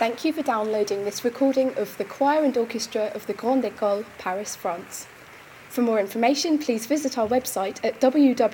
Thank you for downloading this recording of the choir and orchestra of the Grande École, Paris, France. For more information, please visit our website at www.coge.org.